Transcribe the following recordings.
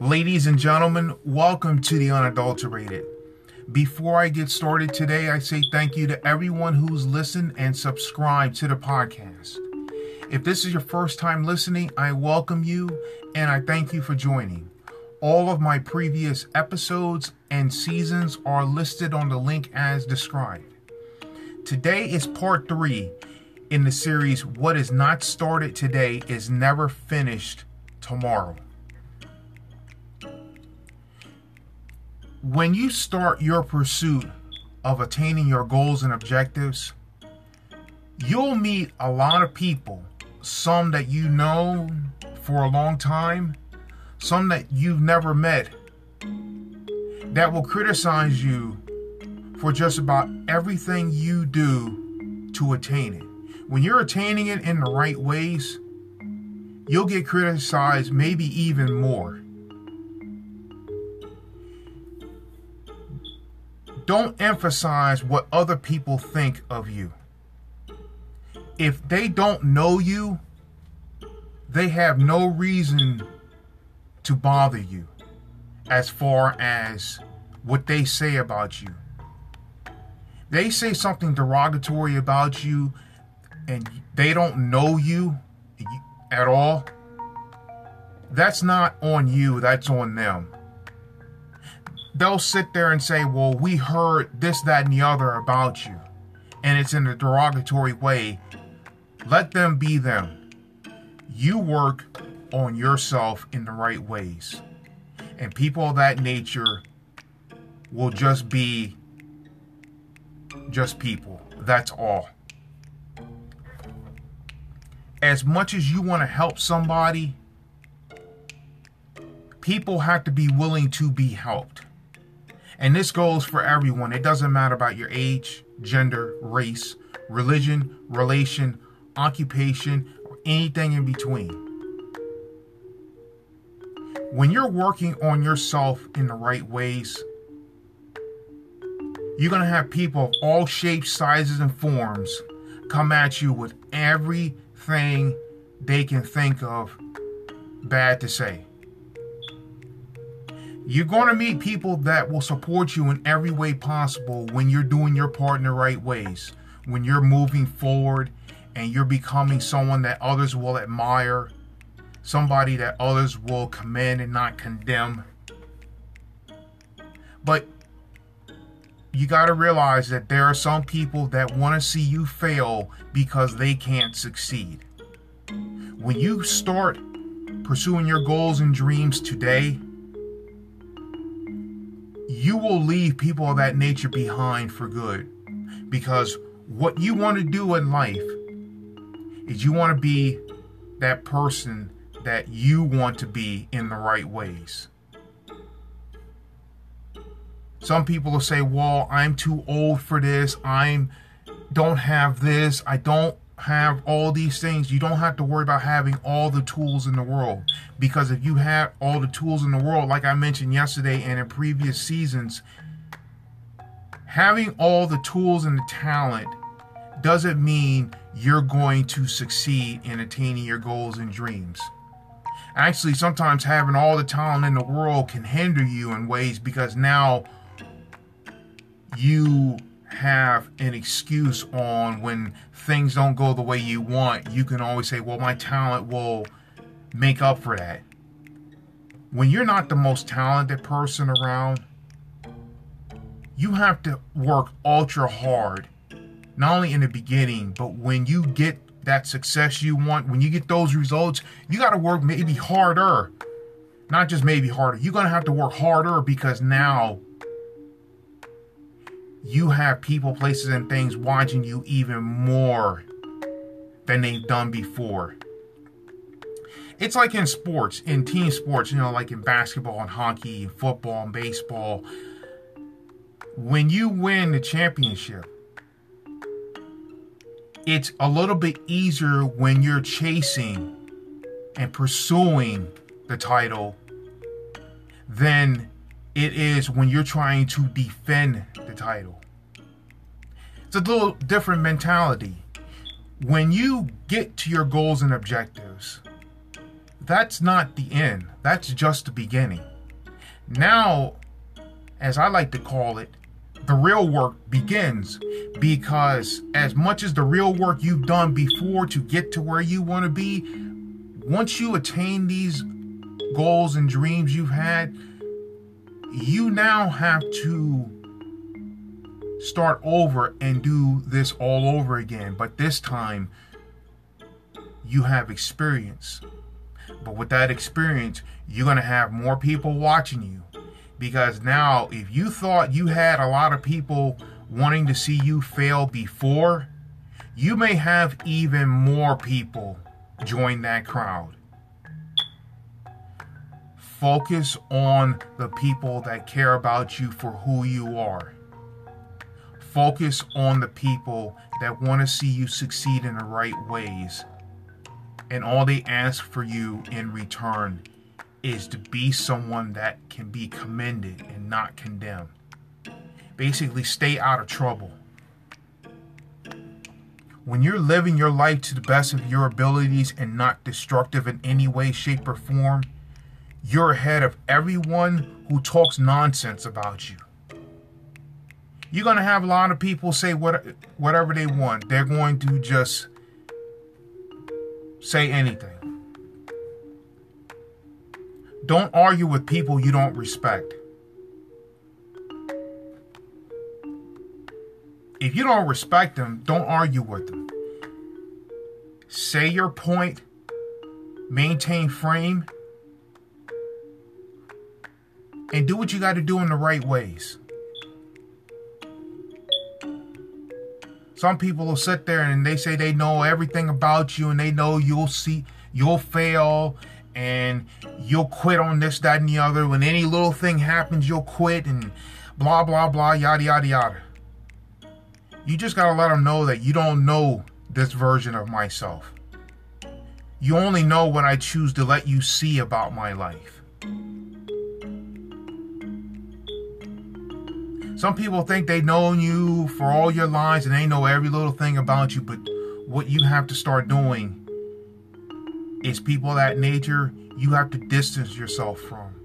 Ladies and gentlemen, welcome to the Unadulterated. Before I get started today, I say thank you to everyone who's listened and subscribed to the podcast. If this is your first time listening, I welcome you and I thank you for joining. All of my previous episodes and seasons are listed on the link as described. Today is part three in the series What is Not Started Today is Never Finished Tomorrow. When you start your pursuit of attaining your goals and objectives, you'll meet a lot of people, some that you know for a long time, some that you've never met, that will criticize you for just about everything you do to attain it. When you're attaining it in the right ways, you'll get criticized maybe even more. Don't emphasize what other people think of you. If they don't know you, they have no reason to bother you as far as what they say about you. They say something derogatory about you and they don't know you at all. That's not on you, that's on them they'll sit there and say, Well, we heard this, that, and the other about you, and it's in a derogatory way. Let them be them. You work on yourself in the right ways. And people of that nature will just be just people. That's all. As much as you want to help somebody, people have to be willing to be helped. And this goes for everyone. It doesn't matter about your age, gender, race, religion, relation, occupation, or anything in between. When you're working on yourself in the right ways, you're going to have people of all shapes, sizes, and forms come at you with everything they can think of bad to say. You're going to meet people that will support you in every way possible when you're doing your part in the right ways. When you're moving forward and you're becoming someone that others will admire, somebody that others will commend and not condemn. But you got to realize that there are some people that want to see you fail because they can't succeed. When you start pursuing your goals and dreams today, you will leave people of that nature behind for good. Because what you want to do in life is you want to be that person that you want to be in the right ways. Some people will say, "Well, I'm too old for this. I'm don't have this. I don't have all these things. You don't have to worry about having all the tools in the world. Because if you have all the tools in the world, like I mentioned yesterday and in previous seasons, having all the tools and the talent doesn't mean you're going to succeed in attaining your goals and dreams. Actually, sometimes having all the talent in the world can hinder you in ways because now you have an excuse on when things don't go the way you want, you can always say, well, my talent will make up for that. When you're not the most talented person around, you have to work ultra hard, not only in the beginning, but when you get that success you want, when you get those results, you got to work maybe harder. Not just maybe harder, you're going to have to work harder because now you have people, places, and things watching you even more than they've done before. It's like in sports, in team sports, you know, like in basketball and hockey, and football and baseball. When you win the championship, it's a little bit easier when you're chasing and pursuing the title than it is when you're trying to defend the title. It's a little different mentality. When you get to your goals and objectives, that's not the end, that's just the beginning. Now, as I like to call it, the real work begins because as much as the real work you've done before to get to where you want to be, once you attain these goals and dreams you've had, you now have to start over and do this all over again. But this time, you have experience. But with that experience, you're going to have more people watching you. Because now, if you thought you had a lot of people wanting to see you fail before, you may have even more people join that crowd. Focus on the people that care about you for who you are. Focus on the people that want to see you succeed in the right ways. And all they ask for you in return is to be someone that can be commended and not condemned. Basically, stay out of trouble. When you're living your life to the best of your abilities and not destructive in any way, shape, or form, you're ahead of everyone who talks nonsense about you. You're going to have a lot of people say what, whatever they want. They're going to just say anything. Don't argue with people you don't respect. If you don't respect them, don't argue with them. Say your point, maintain frame, and do what you got to do in the right ways. Some people will sit there and they say they know everything about you and they know you'll see you'll fail and you'll quit on this, that, and the other. When any little thing happens, you'll quit and blah blah blah yada yada yada. You just gotta let them know that you don't know this version of myself. You only know what I choose to let you see about my life. Some people think they know you for all your lives and they know every little thing about you, but what you have to start doing is people that nature you have to distance yourself from.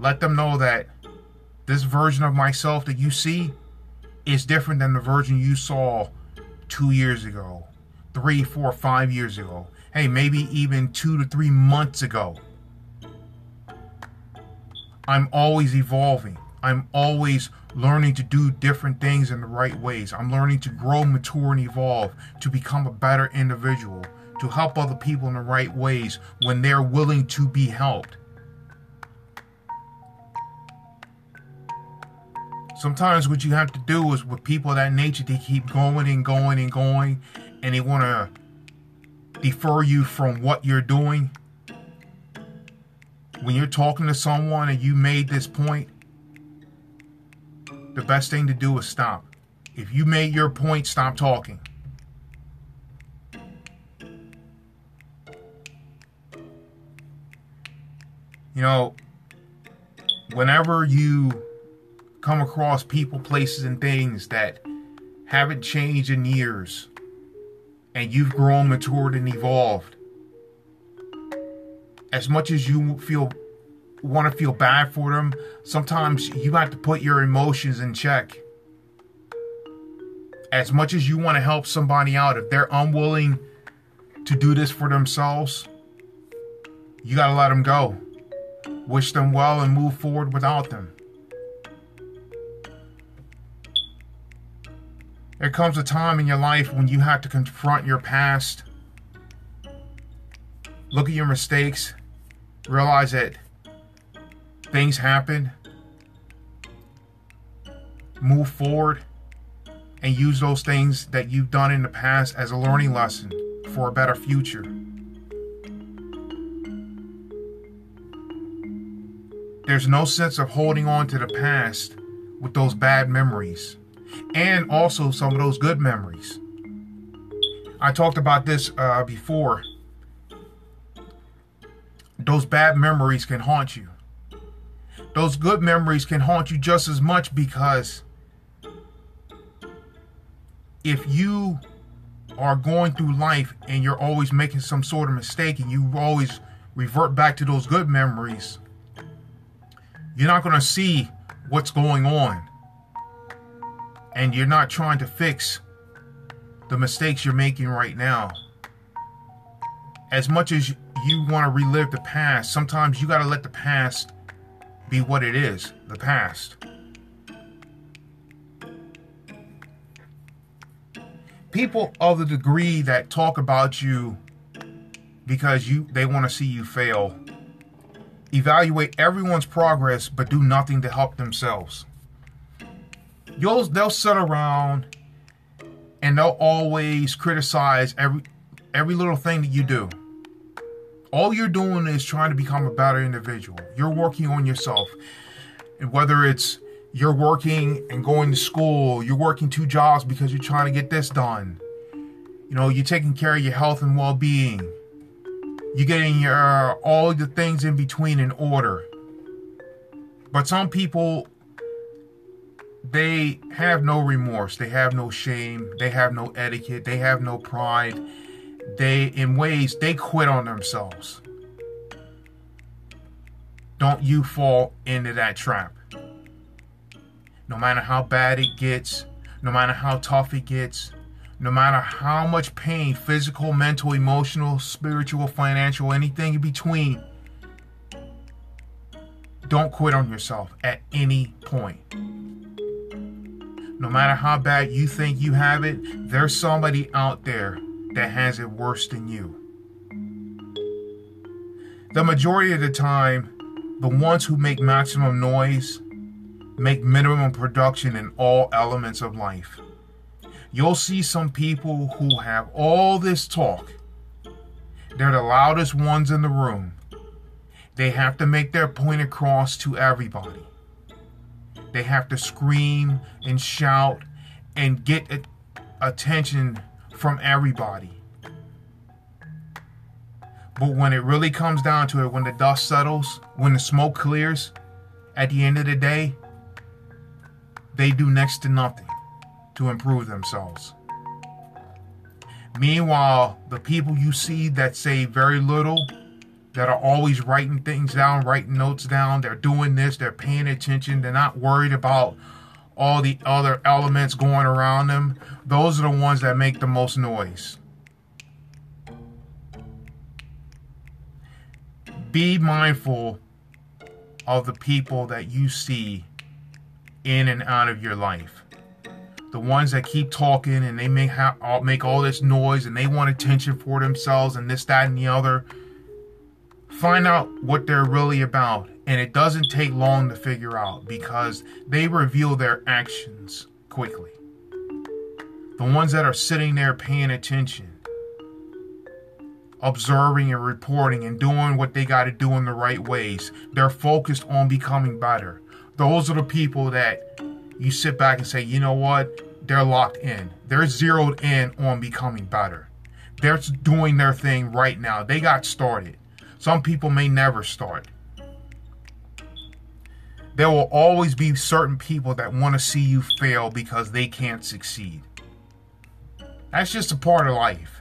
Let them know that this version of myself that you see is different than the version you saw two years ago, three, four, five years ago. Hey, maybe even two to three months ago. I'm always evolving. I'm always learning to do different things in the right ways. I'm learning to grow, mature, and evolve to become a better individual, to help other people in the right ways when they're willing to be helped. Sometimes what you have to do is with people of that nature, they keep going and going and going, and they want to defer you from what you're doing. When you're talking to someone and you made this point, the best thing to do is stop. If you made your point, stop talking. You know, whenever you come across people, places, and things that haven't changed in years, and you've grown, matured, and evolved, as much as you feel want to feel bad for them, sometimes you have to put your emotions in check. As much as you want to help somebody out, if they're unwilling to do this for themselves, you got to let them go. Wish them well and move forward without them. There comes a time in your life when you have to confront your past, look at your mistakes, realize that things happen, move forward, and use those things that you've done in the past as a learning lesson for a better future. There's no sense of holding on to the past with those bad memories and also some of those good memories. I talked about this uh, before. Those bad memories can haunt you those good memories can haunt you just as much because if you are going through life and you're always making some sort of mistake and you always revert back to those good memories, You're not going to see what's going on. And you're not trying to fix the mistakes you're making right now. As much as you want to relive the past, sometimes you got to let the past be what it is the past. People of the degree that talk about you because you they want to see you fail evaluate everyone's progress but do nothing to help themselves. You'll they'll sit around and they'll always criticize every every little thing that you do. All you're doing is trying to become a better individual. You're working on yourself. And whether it's you're working and going to school, you're working two jobs because you're trying to get this done. You know, you're taking care of your health and well-being you're getting your all the things in between in order. But some people they have no remorse, they have no shame, they have no etiquette, they have no pride. They in ways they quit on themselves. Don't you fall into that trap. No matter how bad it gets, no matter how tough it gets, no matter how much pain, physical, mental, emotional, spiritual, financial, anything in between, don't quit on yourself at any point. No matter how bad you think you have it, there's somebody out there that has it worse than you. The majority of the time, the ones who make maximum noise make minimum production in all elements of life you'll see some people who have all this talk. They're the loudest ones in the room. They have to make their point across to everybody. They have to scream and shout and get attention from everybody. But when it really comes down to it, when the dust settles, when the smoke clears, at the end of the day, they do next to nothing to improve themselves. Meanwhile, the people you see that say very little, that are always writing things down, writing notes down, they're doing this, they're paying attention, they're not worried about all the other elements going around them, those are the ones that make the most noise. Be mindful of the people that you see in and out of your life the ones that keep talking and they make ha- uh, make all this noise and they want attention for themselves and this, that, and the other. Find out what they're really about, and it doesn't take long to figure out because they reveal their actions quickly. The ones that are sitting there paying attention, observing and reporting and doing what they got to do in the right ways, they're focused on becoming better. Those are the people that you sit back and say, you know what? They're locked in. They're zeroed in on becoming better. They're doing their thing right now. They got started. Some people may never start. There will always be certain people that want to see you fail because they can't succeed. That's just a part of life.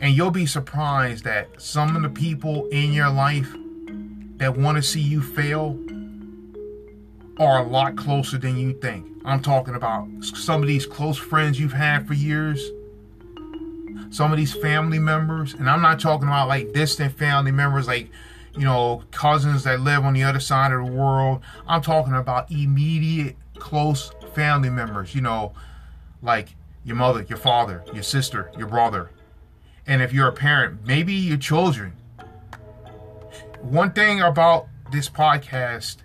And you'll be surprised that some of the people in your life that want to see you fail are a lot closer than you think. I'm talking about some of these close friends you've had for years, some of these family members, and I'm not talking about like distant family members like, you know, cousins that live on the other side of the world. I'm talking about immediate close family members, you know, like your mother, your father, your sister, your brother. And if you're a parent, maybe your children. One thing about this podcast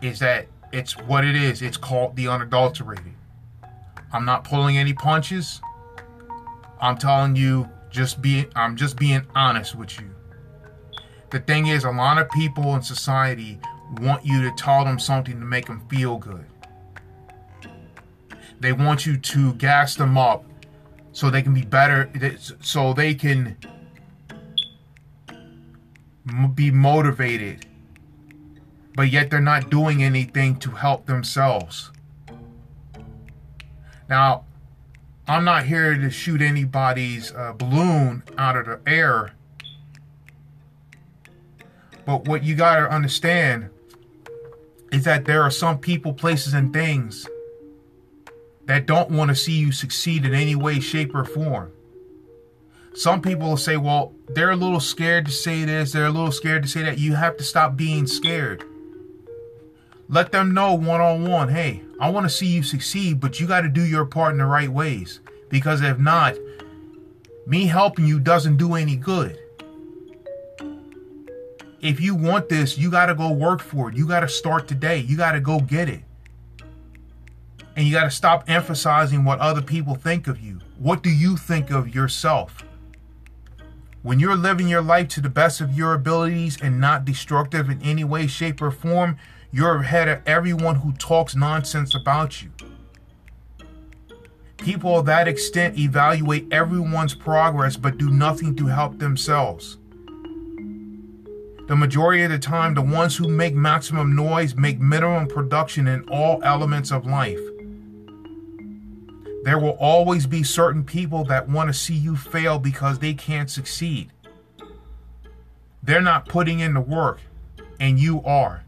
is that it's what it is. It's called the unadulterated. I'm not pulling any punches. I'm telling you, just be I'm just being honest with you. The thing is, a lot of people in society want you to tell them something to make them feel good. They want you to gas them up so they can be better, so they can be motivated but yet they're not doing anything to help themselves. Now, I'm not here to shoot anybody's uh, balloon out of the air. But what you got to understand is that there are some people, places, and things that don't want to see you succeed in any way, shape, or form. Some people will say, well, they're a little scared to say this, they're a little scared to say that. You have to stop being scared. Let them know one on one hey, I want to see you succeed, but you got to do your part in the right ways. Because if not, me helping you doesn't do any good. If you want this, you got to go work for it. You got to start today. You got to go get it. And you got to stop emphasizing what other people think of you. What do you think of yourself? When you're living your life to the best of your abilities and not destructive in any way, shape, or form, you're ahead of everyone who talks nonsense about you. People of that extent evaluate everyone's progress but do nothing to help themselves. The majority of the time, the ones who make maximum noise make minimum production in all elements of life. There will always be certain people that want to see you fail because they can't succeed. They're not putting in the work, and you are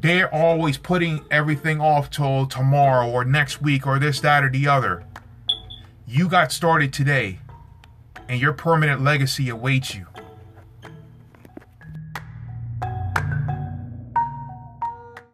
they're always putting everything off till tomorrow or next week or this, that, or the other. You got started today, and your permanent legacy awaits you.